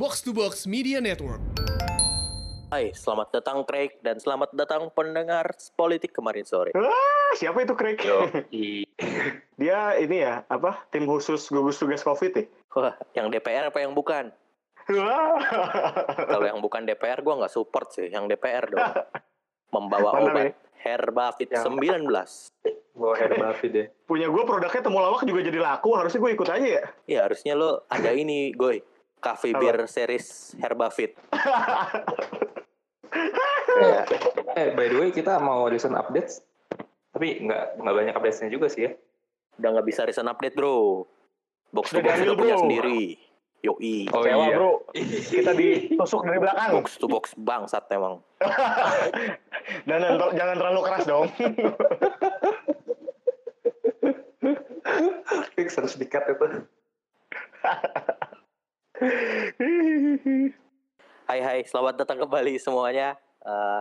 Box to Box Media Network. Hai, selamat datang Craig dan selamat datang pendengar politik kemarin sore. Ah, siapa itu Craig? Yo, Dia ini ya, apa? Tim khusus gugus tugas Covid ya? Wah, yang DPR apa yang bukan? Wah. Kalau yang bukan DPR gua nggak support sih, yang DPR dong. Membawa Mana, obat Herbavit Yang- 19. bawa Buffy deh. Punya gue produknya temulawak juga jadi laku, harusnya gue ikut aja ya. Ya harusnya lo ada ini, Goy. Cafe Apa? Beer Series Herbavit. Eh, eh, by the way kita mau recent updates, tapi nggak nggak banyak updatesnya juga sih ya. Udah nggak bisa recent update, bro. Box to Udah box udah punya bro. sendiri. Yoi. Oh Sewa iya. bro, kita ditusuk dari belakang. Box to box bangsat emang. Dan jangan- jangan terlalu keras dong. Fix harus dikat itu. Hai selamat datang kembali semuanya. Eh,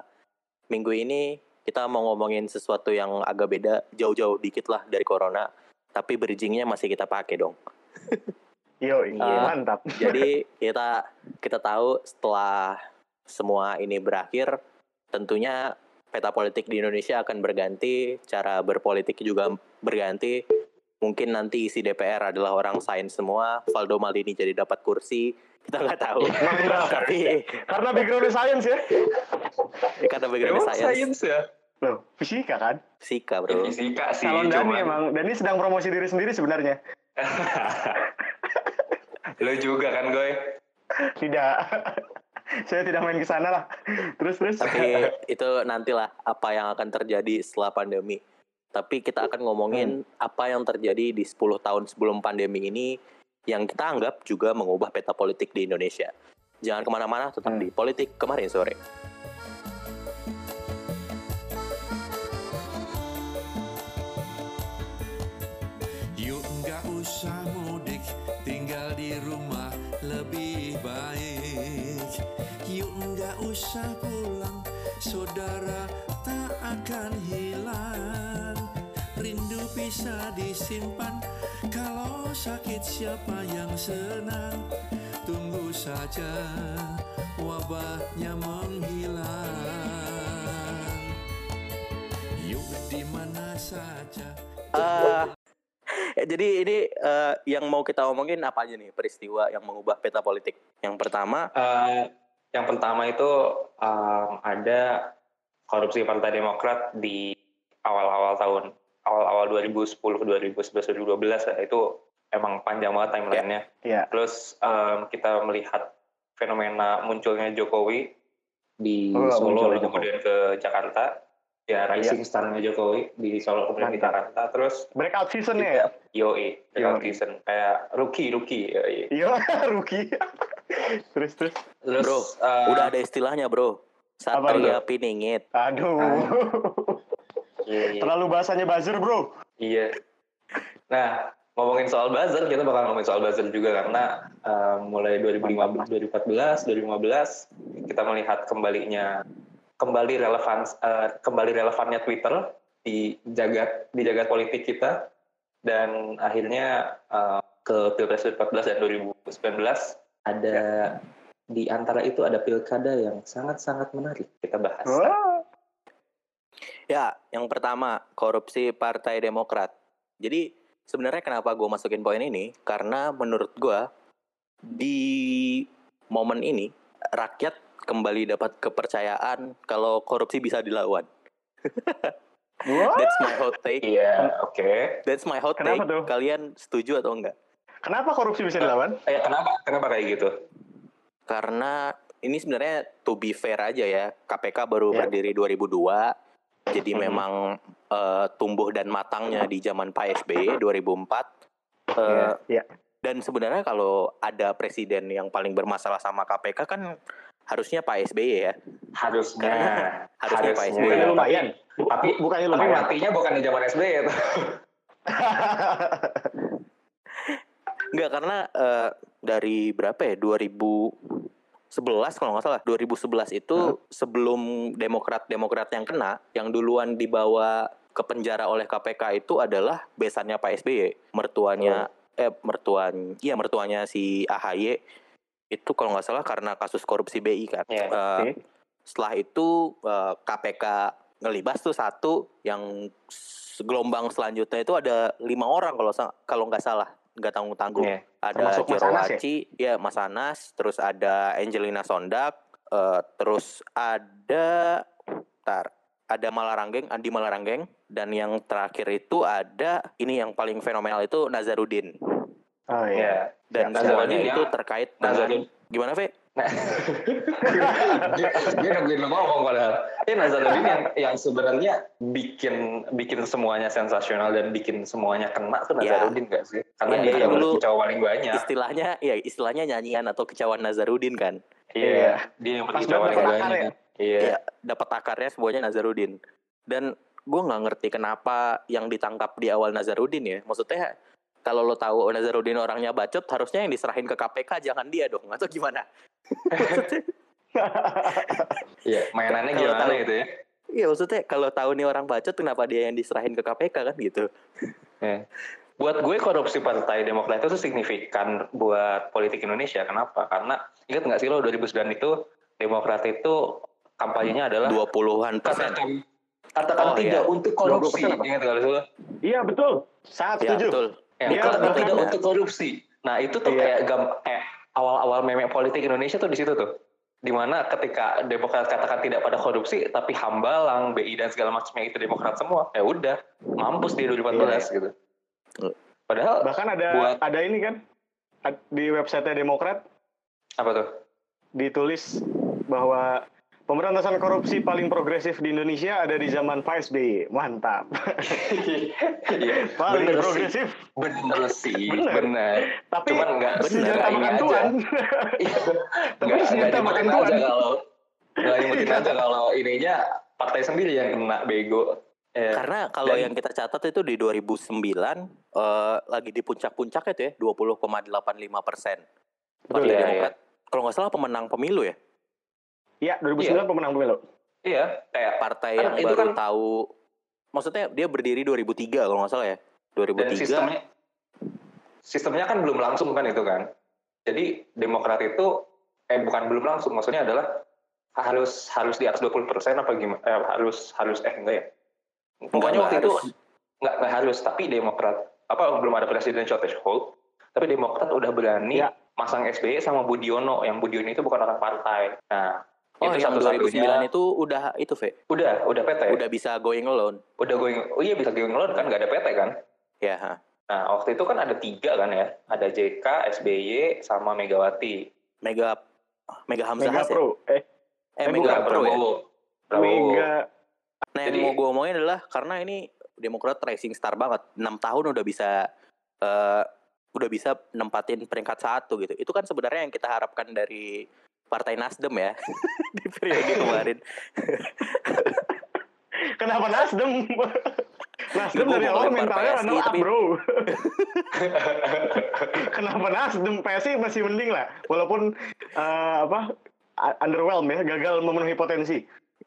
minggu ini kita mau ngomongin sesuatu yang agak beda, jauh-jauh dikit lah dari corona. Tapi bridgingnya masih kita pakai dong. Yo, Iya. mantap. Jadi kita kita tahu setelah semua ini berakhir, tentunya peta politik di Indonesia akan berganti, cara berpolitik juga berganti. Mungkin nanti isi DPR adalah orang sains semua, Valdo Maldini jadi dapat kursi, kita nggak tahu. Mantap. Tapi Karena background science ya. karena background science ya? Loh, fisika kan? fisika Ya, bro. fisika sih, Calon Dani cuman emang. Dani sedang promosi diri sendiri sebenarnya. lo juga kan, Goy? Tidak. Saya tidak main ke sana lah. Terus, terus. Tapi itu nantilah apa yang akan terjadi setelah pandemi. Tapi kita akan ngomongin apa yang terjadi di 10 tahun sebelum pandemi ini yang kita anggap juga mengubah peta politik di Indonesia. Jangan ke mana-mana, tetap Hmm. di politik kemarin sore. Yuk nggak usah mudik, tinggal di rumah lebih baik. Yuk nggak usah pulang, saudara bisa disimpan, kalau sakit siapa yang senang? Tunggu saja, wabahnya menghilang. Yuk di mana saja. Ya, jadi ini eh, yang mau kita omongin apa aja nih peristiwa yang mengubah peta politik? Yang pertama, Eh, yang pertama itu em, ada korupsi Partai Demokrat di awal-awal tahun awal-awal 2010, 2011, 2012 ya, itu emang panjang banget timelinenya. Iya. Terus em, kita melihat fenomena munculnya Jokowi di Oh, Solo dan kemudian ke Jakarta. Ya, rising star-nya Jokowi di Solo kemudian di. Jakarta. Terus Breakout season ya? Yoi, breakout Yoi. season. Kayak rookie, rookie. Yoi. Iya, rookie. terus, terus. Terus, Bro, eh, udah ada istilahnya bro. Satria Piningit. Aduh. iya, iya. Terlalu bahasanya buzzer, bro. Iya. Nah, ngomongin soal buzzer, kita bakal ngomongin soal buzzer juga karena eh, mulai 2015, 2014, 2015 kita melihat kembalinya kembali relevan eh, kembali relevannya Twitter di jagat di jagat politik kita dan akhirnya eh, ke Pilpres 2014 dan 2019 ada di antara itu ada pilkada yang sangat-sangat menarik kita bahas. Wah. Ya, yang pertama korupsi Partai Demokrat. Jadi sebenarnya kenapa gue masukin poin ini? Karena menurut gue di momen ini rakyat kembali dapat kepercayaan kalau korupsi bisa dilawan. That's my hot take. Iya, oke. That's my hot Kenapa take. tuh? Kalian setuju atau enggak? Kenapa korupsi bisa dilawan? Eh, kenapa? Kenapa kayak gitu? Karena ini sebenarnya to be fair aja ya. KPK baru Ya. berdiri 2002. Jadi Mhm. memang eh, tumbuh dan matangnya di zaman Pak SBY 2004. Eh, Iya, iya. Dan sebenarnya kalau ada presiden yang paling bermasalah sama KPK kan harusnya Pak SBY ya. Harusnya. Karena harusnya Pak SBY. Bukannya Tapi- lumayan. Tapi, Bukannya tapi lumayan. matinya bukan di zaman SBY itu. Enggak karena eh, dari berapa ya 2011 kalau nggak salah. 2011 itu sebelum Demokrat Demokrat yang kena yang duluan dibawa ke penjara oleh KPK itu adalah besannya Pak SBY mertuanya eh mertuan iya mertuanya si AHY itu kalau nggak salah karena kasus korupsi BI kan. Iya, Eh, oke. Setelah itu eh, KPK ngelibas tuh satu, yang gelombang selanjutnya itu ada lima orang kalau kalau nggak salah, nggak tanggung tanggung. Iya. Ada Termasuk Mas Jero Anas ya? Ya Mas Anas, terus ada Angelina Sondak, eh, terus ada, tar, ada Malaranggeng, Andi Malaranggeng, dan yang terakhir itu ada ini yang paling fenomenal itu Nazarudin. Oh Iya. iya. Dan Nazarudin semuanya itu terkait dengan Nazarudin. gimana, Dia, dia nungguin lo ngomong padahal. Ini Nazarudin yang yang sebenarnya bikin bikin semuanya sensasional dan bikin semuanya kena tuh Iya. Nazarudin gak sih? Karena Iya, dia kan yang dulu berkicau paling banyak. Istilahnya, ya istilahnya nyanyian atau kecauan Nazarudin kan. Iya, dia yang paling dapat akar banyak. Iya. ya dapat akarnya semuanya Nazarudin dan gue nggak ngerti kenapa yang ditangkap di awal Nazarudin ya maksudnya kalau lo tahu Nazarudin orangnya bacot harusnya yang diserahin ke KPK jangan dia dong atau gimana Iya, mainannya Kalau gimana tahu- gitu ya? iya maksudnya kalau tahu nih orang bacot kenapa dia yang diserahin ke KPK kan gitu Iya. Buat gue korupsi Partai Demokrat itu signifikan buat politik Indonesia. Kenapa? Karena ingat nggak sih lo 2009 itu Demokrat itu kampanyenya adalah 20-an persen katakan katakan Oh, tidak iya. untuk korupsi. 20% apa? Ingat lo? Iya betul. Sangat ya setuju. betul Ya, katakan bahkan- tidak untuk korupsi. Nah itu tuh Iya. kayak gam, eh, awal-awal meme politik Indonesia tuh di situ tuh. Di mana ketika Demokrat katakan tidak pada korupsi, tapi Hambalang, BI dan segala macamnya itu Demokrat semua, ya udah mampus di 2014 gitu. Iya. Padahal Bahkan ada Buat- ada ini kan di website Demokrat apa tuh? ditulis bahwa pemberantasan korupsi paling progresif di Indonesia ada di zaman Pak SBY. Mantap. Iya, paling bener sih. progresif. Bener sih, Bener. bener. Tapi Cuman nggak senjata makan aja. tuan. Iya. Tapi Nggak senjata makan tuan. kalau nggak nyebutin aja kalau ininya partai sendiri yang kena bego. Ya. karena kalau Dan- yang kita catat itu di 2009 eh, lagi di puncak-puncaknya tuh ya 20,85 persen Betul Partai ya, Demokrat kalau nggak salah pemenang pemilu ya Iya, 2009 pemenang pemilu. Iya, kayak partai Kan yang itu baru kan- tahu maksudnya dia berdiri 2003 kalau nggak salah ya dan 2003 sistemnya sistemnya kan belum langsung kan itu kan. Jadi Demokrat itu eh bukan belum langsung, maksudnya adalah harus harus di atas 20% apa gimana? Eh, harus harus eh enggak ya? Pokoknya waktu itu nggak nggak harus, tapi Demokrat apa belum ada presidential threshold, tapi Demokrat udah berani Ya. masang SBY sama Budiono, yang Budiono itu bukan orang partai. Nah, oh itu yang satu-satunya 2009 itu udah itu Ve udah udah PT, udah, udah bisa going alone going, oh iya bisa going loan kan, nggak ada PT kan? ya ha. Nah, waktu itu kan ada tiga kan ya, ada JK, SBY, sama Megawati. Mega Mega Hamzah Mega ya? Pro. Eh, eh eh, Mega bukan, Pro ya Prabowo. Mega nah yang Jadi- mau gue omongin adalah karena ini Demokrat rising star banget 6 tahun udah bisa eh, udah bisa nempatin peringkat satu gitu itu kan sebenarnya yang kita harapkan dari Partai Nasdem ya di periode kemarin Kenapa Nasdem? Nasdem dari awal mentalnya runner up, tapi- bro. Kenapa Nasdem? PSI masih mending lah. Walaupun eh, apa underwhelm ya, gagal memenuhi potensi.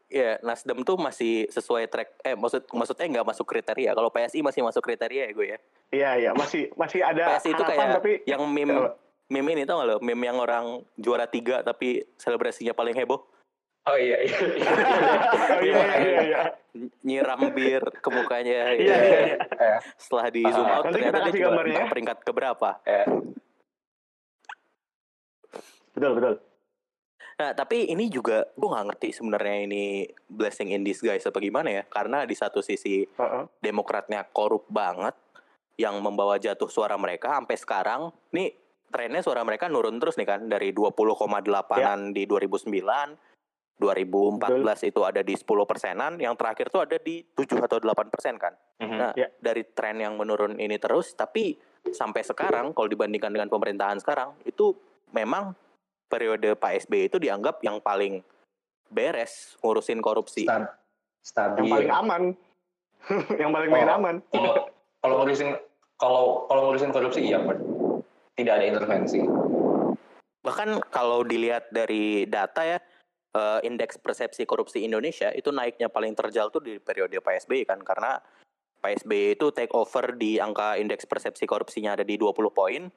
ya Nasdem tuh masih sesuai track eh maksud maksudnya nggak masuk kriteria kalau PSI masih masuk kriteria ya gue ya Iya, iya, masih masih ada PSI itu kayak tapi yang meme? Meme ini tau gak lo meme yang orang juara tiga tapi selebrasinya paling heboh Oh iya, iya. oh, iya, iya, iya, iya. nyiram bir ke mukanya Iya, ya. iya, iya. Eh, setelah di zoom out nanti ternyata dia gambarnya ya. peringkat keberapa eh. Betul, betul. nah tapi ini juga gue nggak ngerti sebenarnya ini blessing in disguise apa gimana ya karena di satu sisi Heeh. demokratnya korup banget yang membawa jatuh suara mereka sampai sekarang nih trennya suara mereka nurun terus nih kan dari 20,8an di 2009 2014 itu ada di 10 persenan yang terakhir tuh ada di 7 atau 8 persen kan Mhm. Nah, Ya. dari tren yang menurun ini terus, tapi sampai sekarang kalau dibandingkan dengan pemerintahan sekarang, itu memang periode Pak SBY itu dianggap yang paling beres ngurusin korupsi. Stab- stabil. Yang paling aman. yang paling main Oh. aman. Kalau kalau ngurusin kalau kalau ngurusin korupsi iya, Pak. Tidak ada intervensi. Bahkan kalau dilihat dari data ya, eh, indeks persepsi korupsi Indonesia itu naiknya paling terjal tuh di periode Pak SBY kan karena Pak SBY itu take over di angka indeks persepsi korupsinya ada di 20 poin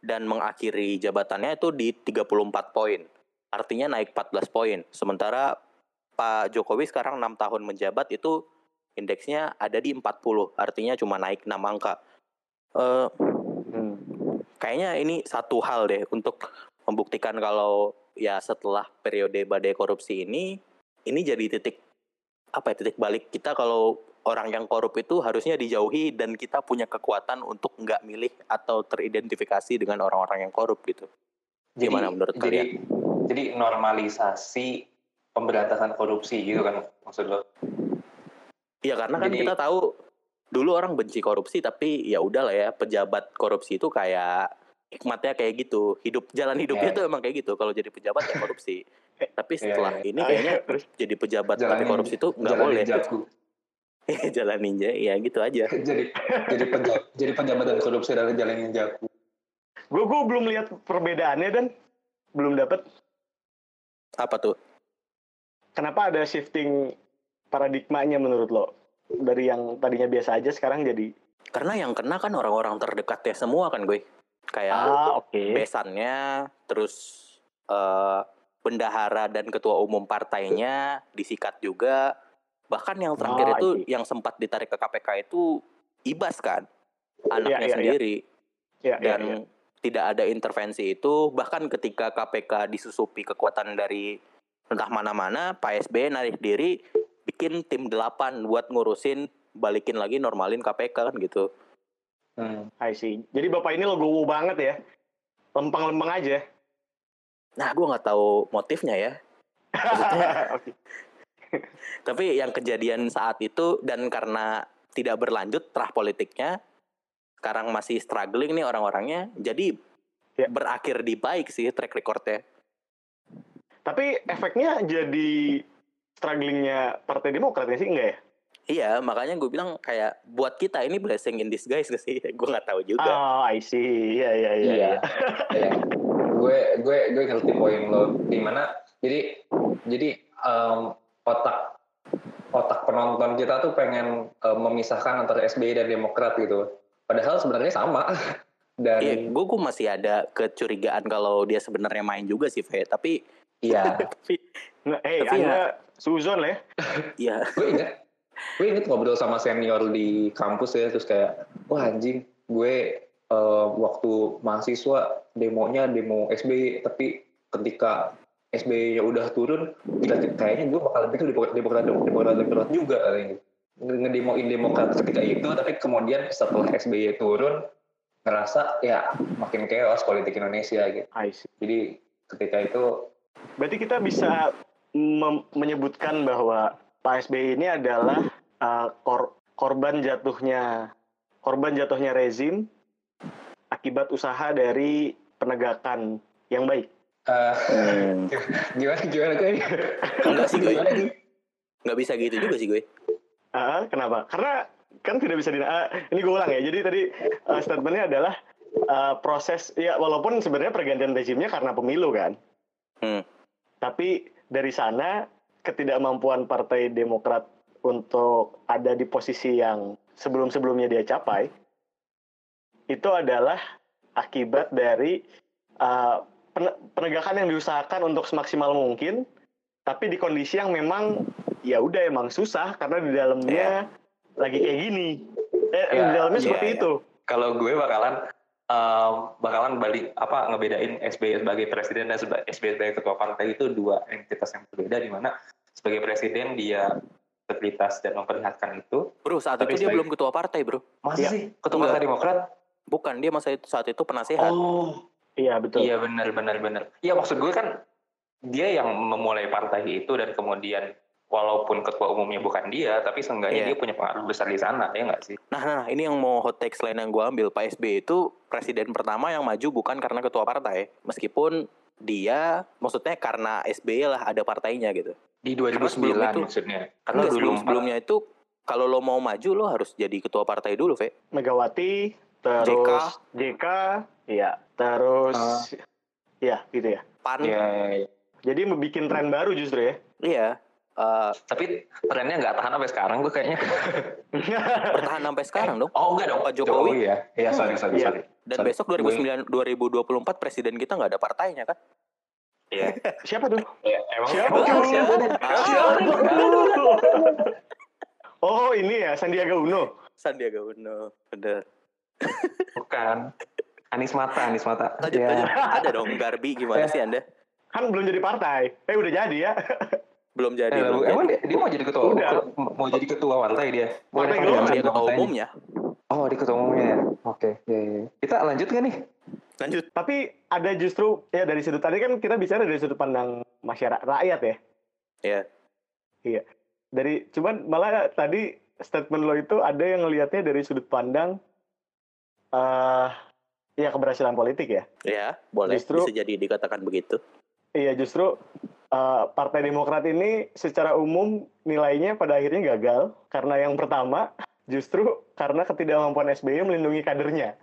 dan mengakhiri jabatannya itu di 34 poin. Artinya naik 14 poin. Sementara Pak Jokowi sekarang 6 tahun menjabat itu indeksnya ada di 40. Artinya cuma naik 6 angka. Hmm. Kayaknya ini satu hal deh untuk membuktikan kalau ya setelah periode badai korupsi ini ini jadi titik apa ya titik balik kita kalau orang yang korup itu harusnya dijauhi dan kita punya kekuatan untuk nggak milih atau teridentifikasi dengan orang-orang yang korup gitu. Gimana menurut jadi, kalian? Jadi normalisasi pemberantasan korupsi gitu kan maksud lo? Iya karena kan Jadi- kita tahu dulu orang benci korupsi tapi ya udahlah ya pejabat korupsi itu kayak hikmatnya kayak gitu. Hidup jalan hidupnya Iya. tuh emang kayak gitu. Kalau jadi pejabat ya korupsi. Tapi setelah iya. ini kayaknya Terus? jadi pejabat tapi Jalanin- korupsi itu nggak boleh. jago. jalan ninja ya gitu aja. Jadi jadi pejabat jadi pejabat dan korupsi adalah jalan yang jago. gue gue belum lihat perbedaannya dan. Belum dapat apa tuh? Kenapa ada shifting paradigmanya menurut lo dari yang tadinya biasa aja sekarang jadi karena yang kena kan orang-orang terdekatnya semua kan gue kayak ah oke besannya terus eh, bendahara dan ketua umum partainya disikat juga bahkan yang terakhir Oh, itu I see. yang sempat ditarik ke KPK itu Ibas kan anaknya Iya, iya, iya. sendiri ya, ya, dan ya. tidak ada intervensi itu bahkan ketika KPK disusupi kekuatan dari entah mana-mana Pak SBY narik diri bikin tim delapan buat ngurusin balikin lagi normalin KPK kan gitu Hmm. I see. Jadi bapak ini legowo banget ya, lempeng-lempeng aja. nah gue nggak tahu motifnya ya. Tapi yang kejadian saat itu dan karena tidak berlanjut terah politiknya, sekarang masih struggling nih orang-orangnya, jadi Ya. berakhir di baik sih track recordnya. Tapi efeknya jadi strugglingnya Partai Demokrat nggak sih enggak ya? Iya, makanya gue bilang kayak buat kita ini blessing in disguise gak sih? gue nggak tahu juga. Oh, I see. Iya, iya, iya. Iya. iya. Iya. Gue gue gue ngerti poin lo. Di mana jadi jadi em, otak otak penonton kita tuh pengen em, memisahkan antara SBY dan Demokrat gitu. Padahal sebenarnya sama. Dan Iya, gue gue masih ada kecurigaan kalau dia sebenarnya main juga sih, Fe. Tapi iya, tapi Nah, eh, Tapi Anda suzon lah ya. ya gue inget gue inget ngobrol sama senior di kampus ya terus kayak wah anjing gue eh, waktu mahasiswa demonya demo SBY tapi ketika SBY ya udah turun gila kayaknya gue bakal bikin demokrat demokrat demokrat demokrat juga katanya. ngedemoin demokrat ketika itu tapi kemudian setelah SBY turun ngerasa ya makin chaos politik Indonesia gitu jadi ketika itu Berarti kita bisa menyebutkan bahwa Pak SBY ini adalah uh, kor- korban jatuhnya korban jatuhnya rezim akibat usaha dari penegakan yang baik. eh, hmm, gimana gimana gue enggak sih gue. Gimana, Gi? Nggak bisa gitu juga sih gue. Ah, kenapa? Karena kan tidak bisa di ah, ini gue ulang ya. Jadi tadi uh, statementnya adalah uh, proses ya walaupun sebenarnya pergantian rezimnya karena pemilu kan. Hmm. Tapi dari sana ketidakmampuan Partai Demokrat untuk ada di posisi yang sebelum-sebelumnya dia capai itu adalah akibat dari uh, pen- penegakan yang diusahakan untuk semaksimal mungkin tapi di kondisi yang memang ya udah emang susah karena di dalamnya lagi kayak gini. Eh, Ya, di dalamnya iya, seperti iya. itu. Kalau gue bakalan em, bakalan balik apa ngebedain SBY sebagai presiden dan SBY sebagai ketua partai itu dua entitas yang berbeda di mana sebagai presiden dia integritas dan memperlihatkan itu Bro, saat Tapi itu dia belum ketua partai, bro. masa Iya. sih ketua Enggak. partai Demokrat Bukan, dia masa itu saat itu penasehat. oh iya betul iya benar benar benar iya maksud gue kan dia yang memulai partai itu dan kemudian walaupun ketua umumnya bukan dia tapi seenggaknya Iya. dia punya pengaruh besar di sana ya nggak sih Nah, nah, ini yang mau hot take lain yang gue ambil. Pak SBY itu presiden pertama yang maju bukan karena ketua partai. Meskipun dia, maksudnya karena SBY lah ada partainya gitu. di Karena 2009 sebelum itu- maksudnya karena Enggak, sebelum sebelumnya itu kalau lo mau maju lo harus jadi ketua partai dulu, Ve. Megawati terus JK, iya terus Ah. ya gitu ya Pan, Iya, iya, iya. jadi bikin tren baru justru ya iya. Eh, Tapi trennya nggak tahan sampai sekarang tuh kayaknya. bertahan sampai sekarang dong. Oh enggak dong, Pak Jokowi. ya. Iya, sorry, sorry, Iya. sorry. Dan Sorry, besok 2009 2024 presiden kita nggak ada partainya kan? Iya. Siapa tuh? Ya, emang Siapa emang siapa nih? Siapa? Oh ini ya Sandiaga Uno. Sandiaga Uno. Bener. Bukan. Anis Mata, Anis Mata. Lanjut, Ya. lanjut. Ada dong Garbi gimana Eh. sih Anda? Kan belum jadi partai. Eh udah jadi ya. Belum jadi. Eh, belum lalu, jadi. emang dia, dia mau jadi ketua Udah. mau jadi ketua partai dia? Emang jadi dia ketua partainya? umumnya. Oh, di ketua umumnya. ya? Oke, ya, ya. Kita lanjut nggak nih? Lanjut. Tapi ada justru ya dari sudut tadi kan kita bicara dari sudut pandang masyarakat rakyat ya. Iya. Iya. Dari cuman malah tadi statement lo itu ada yang ngelihatnya dari sudut pandang eh ya keberhasilan politik ya. Ya, boleh. Justru- Bisa jadi dikatakan begitu. Iya justru eh, Partai Demokrat ini secara umum nilainya pada akhirnya gagal karena yang pertama justru karena ketidakmampuan SBY melindungi kadernya.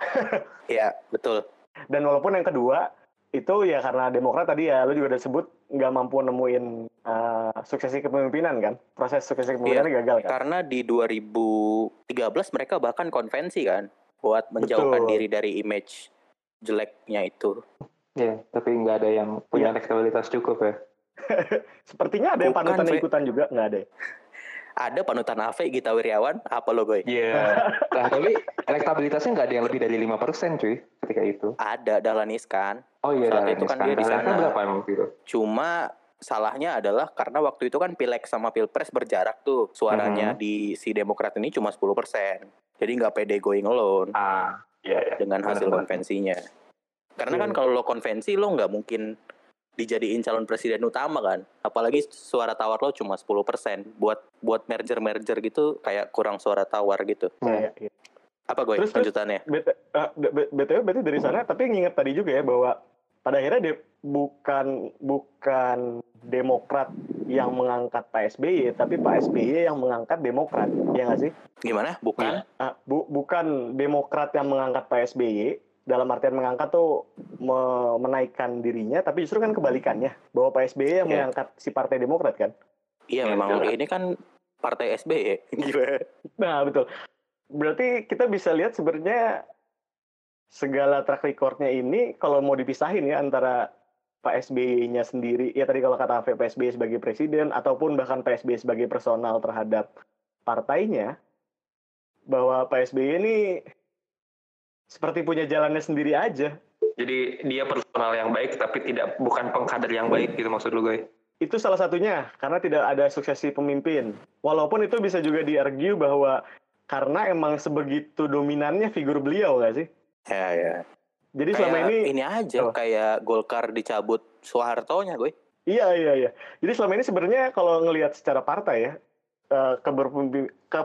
Iya, betul. Dan walaupun yang kedua itu ya karena Demokrat tadi ya lu juga udah sebut nggak mampu nemuin eh, suksesi kepemimpinan kan proses suksesi kepemimpinan gagal kan. Karena di 2013 mereka bahkan konvensi kan buat menjauhkan Betul. diri dari image jeleknya itu. Ya, tapi nggak ada yang punya Iya. elektabilitas cukup ya. Sepertinya ada yang Bukan, panutan Fe. ikutan juga nggak ada. ya? Ada panutan Ave Gita Wirjawan, apa lo gue? Iya. Nah, tapi elektabilitasnya nggak ada yang lebih dari 5% cuy ketika itu. Ada Dahlan Iskan. Oh iya, Saat Dahlan itu kan Iskan. dia di sana. berapa emang itu? Cuma salahnya adalah karena waktu itu kan Pileg sama Pilpres berjarak tuh. Suaranya di si Demokrat ini cuma 10%. Jadi nggak pede going alone Ah, iya ya. dengan hasil Benar-benar. konvensinya. Karena kan Iya. kalau lo konvensi lo nggak mungkin dijadiin calon presiden utama kan. Apalagi suara tawar lo cuma 10%. Buat buat merger-merger gitu kayak kurang suara tawar gitu. Iya, iya. Apa gue Terus, terus? lanjutannya? BT, eh, BTW berarti dari sana tapi nginget tadi juga ya bahwa pada akhirnya de- bukan bukan Demokrat yang mengangkat Pak SBY tapi Pak SBY yang mengangkat Demokrat ya nggak sih Gimana? Bukan? Ah, bu- bukan Demokrat yang mengangkat Pak SBY dalam artian mengangkat tuh me- menaikkan dirinya tapi justru kan kebalikannya bahwa Pak SBY yang Iya. mengangkat si Partai Demokrat kan Iya Ya, memang ini kan partai SBY. Gimana? Nah, betul. Berarti kita bisa lihat sebenarnya segala track recordnya ini kalau mau dipisahin ya antara Pak SBY-nya sendiri, ya tadi kalau kata Ave, Pak SBY sebagai presiden, ataupun bahkan Pak SBY sebagai personal terhadap partainya, bahwa Pak SBY ini seperti punya jalannya sendiri aja. Jadi dia personal yang baik tapi tidak bukan pengkader yang baik gitu maksud lu gue. Itu salah satunya, karena tidak ada suksesi pemimpin. Walaupun itu bisa juga diargue bahwa karena emang sebegitu dominannya figur beliau, nggak sih? Ya ya. Jadi selama Kayak ini ini aja Apa? kayak Golkar dicabut Soeharto-nya gue. Iya iya iya. Jadi selama ini sebenarnya kalau ngelihat secara partai ya eh, keberpemimpi- ke,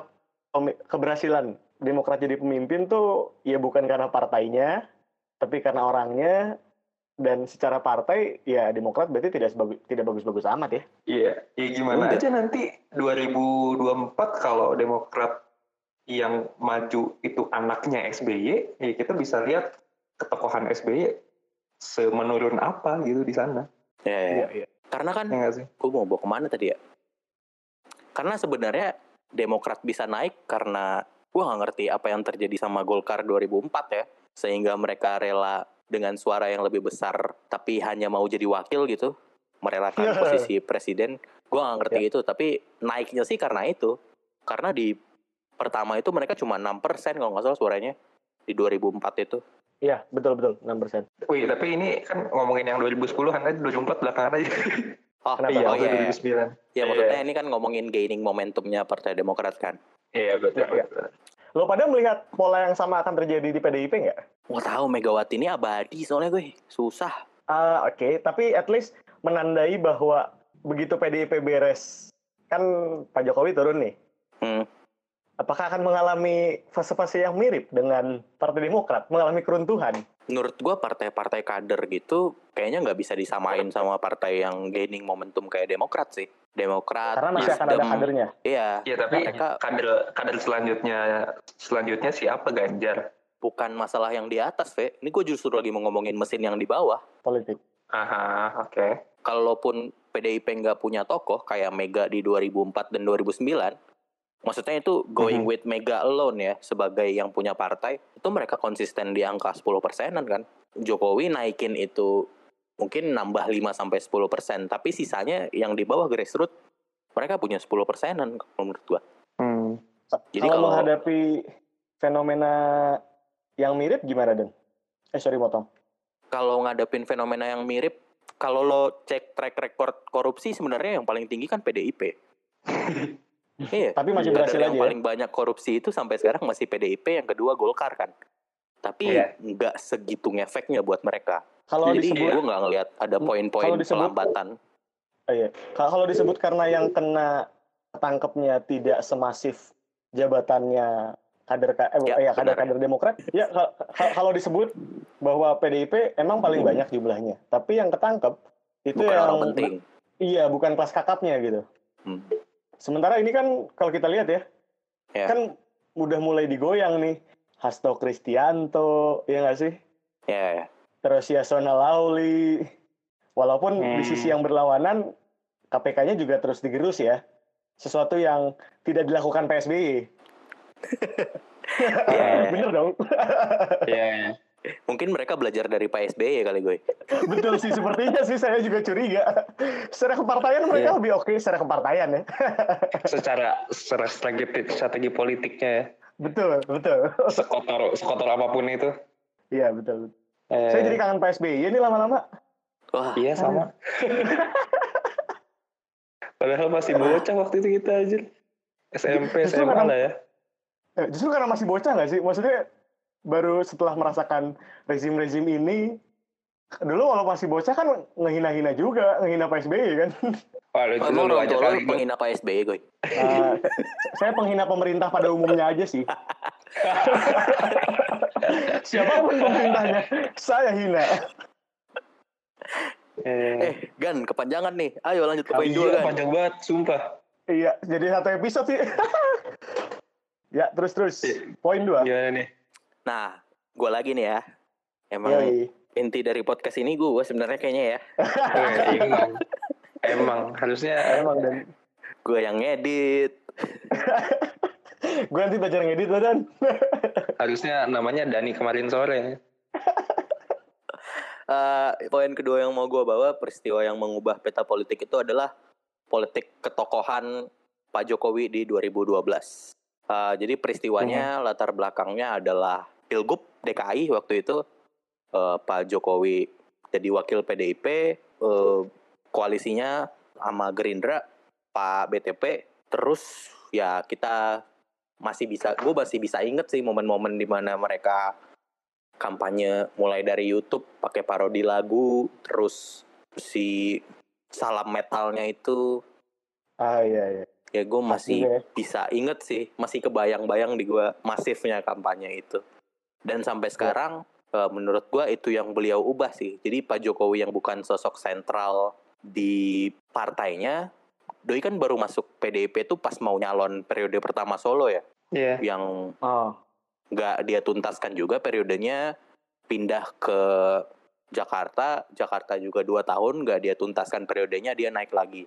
keberhasilan Demokrat jadi pemimpin tuh ya bukan karena partainya, tapi karena orangnya dan secara partai ya Demokrat berarti tidak sebagus, tidak bagus-bagus amat ya. Iya, ya gimana Udah. aja nanti 2024 kalau Demokrat yang maju itu anaknya SBY, ya kita bisa lihat ketokohan SBY semenurun apa gitu di sana. Ya, ya. Iya iya. Karena kan Ya sih? gue mau bawa ke mana tadi ya? Karena sebenarnya Demokrat bisa naik karena gue nggak ngerti apa yang terjadi sama Golkar 2004 ya, sehingga mereka rela dengan suara yang lebih besar tapi hanya mau jadi wakil gitu, merelakan posisi presiden. Gue nggak ngerti itu, tapi naiknya sih karena itu, karena di pertama itu mereka cuma 6% kalau nggak salah suaranya di 2004 itu. Iya, betul betul 6%. Wih, tapi ini kan ngomongin yang 2010-an kan 2004 belakangan aja. Oh, Kenapa? iya, Oh, iya. 2009. Ya maksudnya ini kan ngomongin gaining momentumnya Partai Demokrat kan. Iya, betul. Iya. betul. Lo pada melihat pola yang sama akan terjadi di PDIP nggak? Wah tahu Megawati ini abadi soalnya gue susah. Ah, Oke, tapi at least menandai bahwa begitu PDIP beres, kan Pak Jokowi turun nih. Hmm. Apakah akan mengalami fase-fase yang mirip dengan Partai Demokrat, mengalami keruntuhan? Menurut gue partai-partai kader gitu kayaknya nggak bisa disamain sama partai yang gaining momentum kayak Demokrat sih. Demokrat, Karena masih akan ada kadernya. Iya, Iya, tapi mereka kader kader selanjutnya selanjutnya siapa Ganjar? bukan masalah yang di atas, Ve. Ini gue justru lagi mau ngomongin mesin yang di bawah. politik. Aha, oke. Kalaupun PDIP nggak punya tokoh kayak Mega di 2004 dan 2009, maksudnya itu going Mhm. with Mega alone ya sebagai yang punya partai, itu mereka konsisten di angka 10 persenan kan. Jokowi naikin itu mungkin nambah 5 sampai 10 persen, tapi sisanya yang di bawah grassroots mereka punya 10 persenan menurut gua. Hmm. Jadi kalau kalau- menghadapi fenomena yang mirip gimana Dan? Eh sorry motong. Kalau ngadepin fenomena yang mirip, kalau lo cek track record korupsi sebenarnya yang paling tinggi kan PDIP. iya. Tapi masih berhasil yang aja ya? paling banyak korupsi itu sampai sekarang masih PDIP, yang kedua Golkar kan. Tapi Iya. nggak segitu ngefeknya buat mereka. Kalau Jadi disebut gue nggak ngelihat ada poin-poin pelambatan. Oh, iya. Ka- Kalau disebut karena yang kena tangkapnya tidak semasif jabatannya kader ka- eh, Ya, ya, benar. kader-kader Demokrat, ya ka- ka- kalau disebut bahwa PDIP emang paling banyak jumlahnya, tapi yang ketangkep itu Bukan yang penting. iya bukan kelas kakapnya gitu. Hmm. Sementara ini kan kalau kita lihat ya, Ya. kan udah mulai digoyang nih Hasto Kristianto, ya nggak sih? Ya, ya. Terus Yasona Lauli, walaupun di Hmm. sisi yang berlawanan KPK-nya juga terus digerus ya, sesuatu yang tidak dilakukan PSBY. Ya. Bener dong, Iya. Mungkin mereka belajar dari Pak SBY kali gue. betul sih sepertinya sih saya juga curiga. Secara kepartaian mereka Iya. lebih oke secara kepartaian ya. secara secara strategi strategi politiknya ya. betul, betul. Sekotor sekotor apa pun itu. Iya betul. Eh, Saya jadi kangen PSBY ini lama-lama. Wah, Iya sama. Padahal masih bocah waktu itu kita aja. SMP, Justru SMA karena- lah ya. Eh, Justru karena masih bocah nggak sih? Maksudnya baru setelah merasakan rezim-rezim ini, dulu kalau masih bocah kan ngehina-hina juga, ngehina PSBY kan. Wah, lu, Oh, lu, aja lo kali. Penghina Pak SBY gue. Eh, saya penghina pemerintah pada umumnya aja sih. Siapa pun pemerintahnya, saya hina. Eh, Eh, Gan, kepanjangan nih. Ayo lanjut ke poin iya, dua, Gan. panjang banget, sumpah. Iya, jadi satu episode sih. ya, terus terus. Poin dua. Gimana nih? Nah, gue lagi nih ya. Emang Yoi. inti dari podcast ini gue sebenarnya kayaknya ya. Eh, emang, emang harusnya Emang dan Gue yang ngedit. gue nanti belajar ngedit loh dan. harusnya namanya Dani kemarin sore. Eh, poin kedua yang mau gue bawa peristiwa yang mengubah peta politik itu adalah politik ketokohan Pak Jokowi di 2012. Eh, jadi peristiwanya latar belakangnya adalah Pilgub DKI waktu itu eh, Pak Jokowi jadi wakil PDIP, eh, koalisinya sama Gerindra, Pak BTP, terus ya kita masih bisa, gue masih bisa inget sih momen-momen di mana mereka kampanye mulai dari YouTube pakai parodi lagu terus si salam metalnya itu Ah iya iya. ya gue masih ya. bisa inget sih masih kebayang-bayang di gue masifnya kampanye itu dan sampai sekarang eh, menurut gue itu yang beliau ubah sih jadi Pak Jokowi yang bukan sosok sentral di partainya Doi kan baru masuk PDIP tuh pas mau nyalon periode pertama Solo ya Iya. yang Oh, nggak dia tuntaskan juga periodenya pindah ke Jakarta Jakarta juga dua tahun nggak dia tuntaskan periodenya dia naik lagi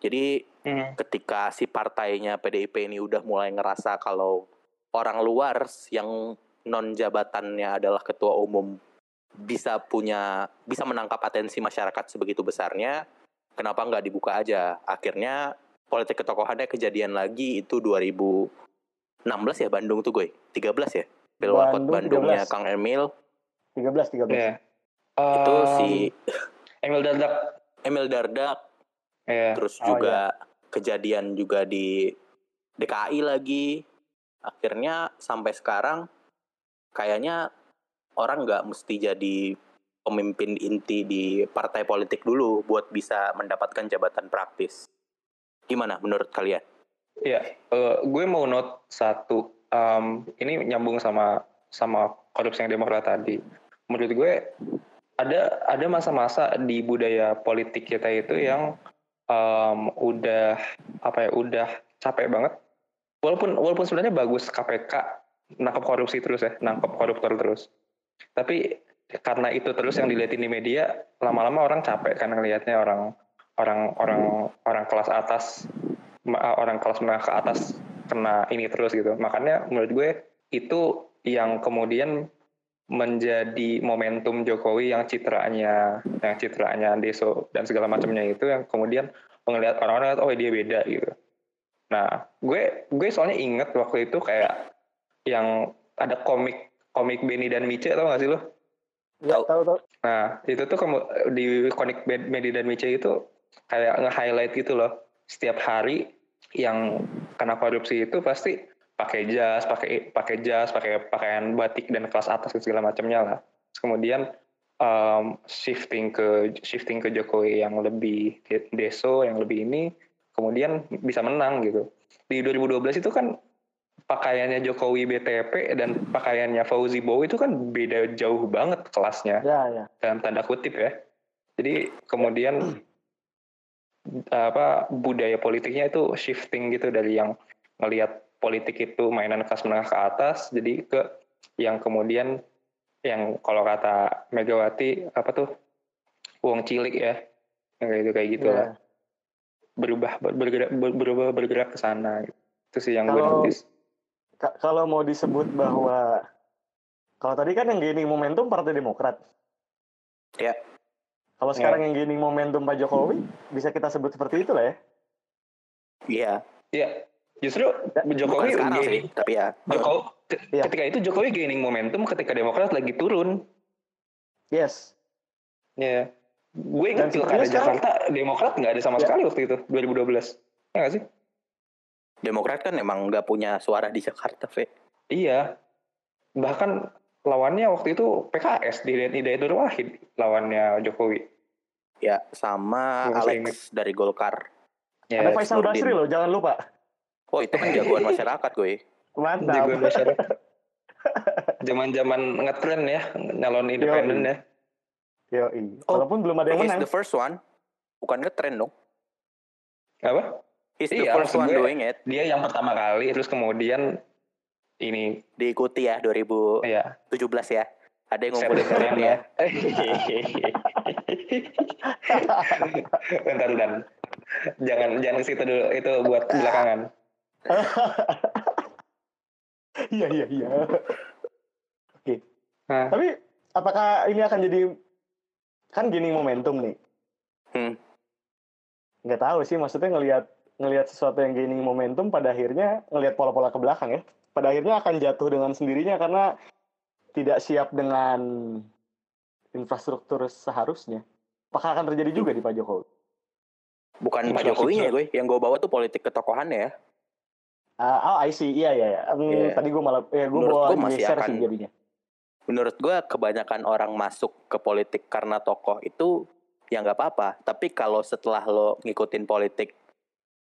jadi Hmm. ketika si partainya PDIP ini udah mulai ngerasa kalau orang luar yang non jabatannya adalah ketua umum bisa punya bisa menangkap atensi masyarakat sebegitu besarnya kenapa nggak dibuka aja akhirnya politik ketokohannya kejadian lagi itu 2016 ya Bandung tuh gue 13 ya Pilwakot Bandung Bandungnya 13. Kang Emil 13 13. Iya. itu Um, si Emil Dardak. Emil Dardak Iya. terus Oh, juga kejadian juga di DKI lagi akhirnya sampai sekarang kayaknya orang nggak mesti jadi pemimpin inti di partai politik dulu buat bisa mendapatkan jabatan praktis gimana menurut kalian Iya, eh, gue mau note satu. Em, ini nyambung sama sama korupsi yang demokrat tadi. Menurut gue ada ada masa-masa di budaya politik kita itu yang em, udah apa ya udah capek banget. Walaupun walaupun sebenarnya bagus KPK nangkap korupsi terus ya, nangkap koruptor terus. Tapi karena itu terus yang dilihatin di media, lama-lama orang capek kan ngelihatnya orang orang orang orang kelas atas ma- orang kelas menengah ke atas kena ini terus gitu. Makanya menurut gue itu yang kemudian menjadi momentum Jokowi yang citranya yang citranya Deso dan segala macamnya itu yang kemudian melihat orang-orang oh dia beda gitu. Nah, gue gue soalnya inget waktu itu kayak yang ada komik komik Benny dan Mice tau gak sih lo? Ya, Tahu. tahu tahu. Nah, itu tuh kemu- di Ben- Benny dan Mice itu kayak nge-highlight gitu loh. Setiap hari yang kena korupsi itu pasti pakai jas, pakai pakai jas, pakai pakaian batik dan kelas atas dan segala macamnya lah. Terus kemudian um, shifting ke shifting ke Jokowi yang lebih de- deso, yang lebih ini, kemudian bisa menang gitu. Di 2012 itu kan pakaiannya Jokowi BTP dan pakaiannya Fauzi Bowo itu kan beda jauh banget kelasnya Ya, ya. dalam tanda kutip ya. Jadi kemudian apa budaya politiknya itu shifting gitu dari yang melihat politik itu mainan kelas menengah ke atas jadi ke yang kemudian yang kalau kata Megawati apa tuh uang cilik ya kayak gitu kayak gitu Ya. lah berubah ber- bergerak ber- berubah bergerak ke sana itu sih yang gue Kalau- notice Ka- kalau mau disebut bahwa kalau tadi kan yang gaining momentum Partai Demokrat. Ya. Kalau sekarang yang gaining momentum Pak Jokowi, bisa kita sebut seperti itu lah ya. Iya. ya justru Bukan Jokowi sekarang sih, gaining, tapi ya. Jokowi Iya. ketika itu Jokowi gaining momentum ketika Demokrat lagi turun Yes. Ya. Gue Dan ingat pilkada Jakarta Demokrat nggak ada sama Ya. sekali waktu itu 2012. Ya nggak sih? Demokrat kan emang nggak punya suara di Jakarta, Fe. Iya. Bahkan lawannya waktu itu PKS di Hidayat Nur Wahid lawannya Jokowi. Ya, sama usah Alex dari Golkar. Ya, Ada Faisal Nurdin. Basri loh, jangan lupa. Oh, itu kan jagoan masyarakat gue. Mantap. jago masyarakat. Zaman-zaman ngetren ya, nyalon independen ya. Yo, Oh, Walaupun belum ada yang menang. the first one. Bukan ngetren dong. Apa? He's the Iya, first one gue- doing it. Dia yang pertama kali, terus kemudian ini Diikuti ya 2017 ya ya. Ada yang ngumpulin keren ya. bentar bentar jangan jangan ke situ dulu itu buat belakangan Iya, iya, iya. nah, Tapi apakah ini akan jadi kan gaining momentum nih? Hmm. Nggak tahu sih, maksudnya ngelihat ngelihat sesuatu yang gaining momentum pada akhirnya ngelihat pola-pola ke belakang ya. Pada akhirnya akan jatuh dengan sendirinya karena tidak siap dengan infrastruktur seharusnya. Apakah akan terjadi juga di Pak Jokowi? Bukan Pak Infrastruktur. Jokowinya gue. Yang gue bawa tuh politik ketokohannya ya. Ah, oh, I see. Iya, iya, iya. Hmm, Iya. Tadi gue malah, ya gue bawa gue masih akan- sih jadinya. Menurut gue kebanyakan orang masuk ke politik karena tokoh itu ya nggak apa-apa. Tapi kalau setelah lo ngikutin politik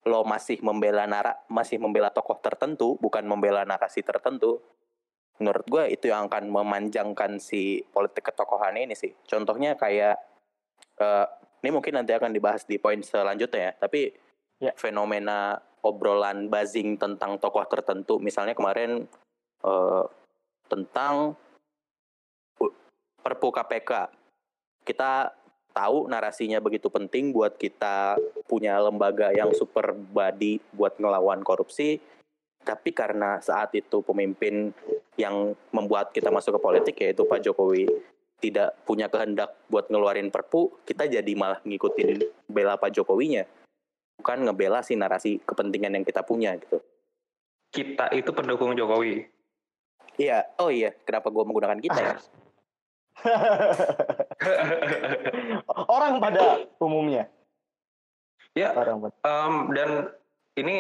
lo masih membela nara masih membela tokoh tertentu bukan membela narasi tertentu. Menurut gue itu yang akan memanjangkan si politik ketokohan ini sih. Contohnya kayak eh, ini mungkin nanti akan dibahas di poin selanjutnya ya tapi Ya. fenomena obrolan buzzing tentang tokoh tertentu. Misalnya kemarin eh, tentang uh, Perpu KPK kita tahu narasinya begitu penting buat kita punya lembaga yang super body buat ngelawan korupsi tapi karena saat itu pemimpin yang membuat kita masuk ke politik yaitu Pak Jokowi tidak punya kehendak buat ngeluarin perpu kita jadi malah ngikutin bela Pak Jokowinya. Bukan ngebela si narasi kepentingan yang kita punya gitu. Kita itu pendukung Jokowi. Iya. Oh iya kenapa gue menggunakan kita ya Orang pada umumnya. ya Orang pada. em, dan ini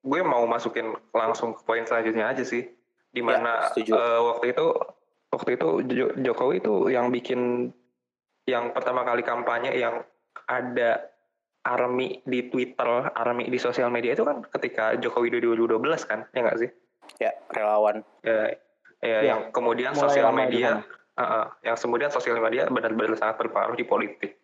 gue mau masukin langsung ke poin selanjutnya aja sih di mana setuju. eh, waktu itu waktu itu Jo- Jokowi itu yang bikin yang pertama kali kampanye yang ada army di Twitter, army di sosial media itu kan ketika Jokowi 2012 kan, ya nggak sih? ya relawan Ya, ya, Ya, yang kemudian sosial media, uh, uh, yang kemudian sosial media benar-benar sangat berpengaruh di politik.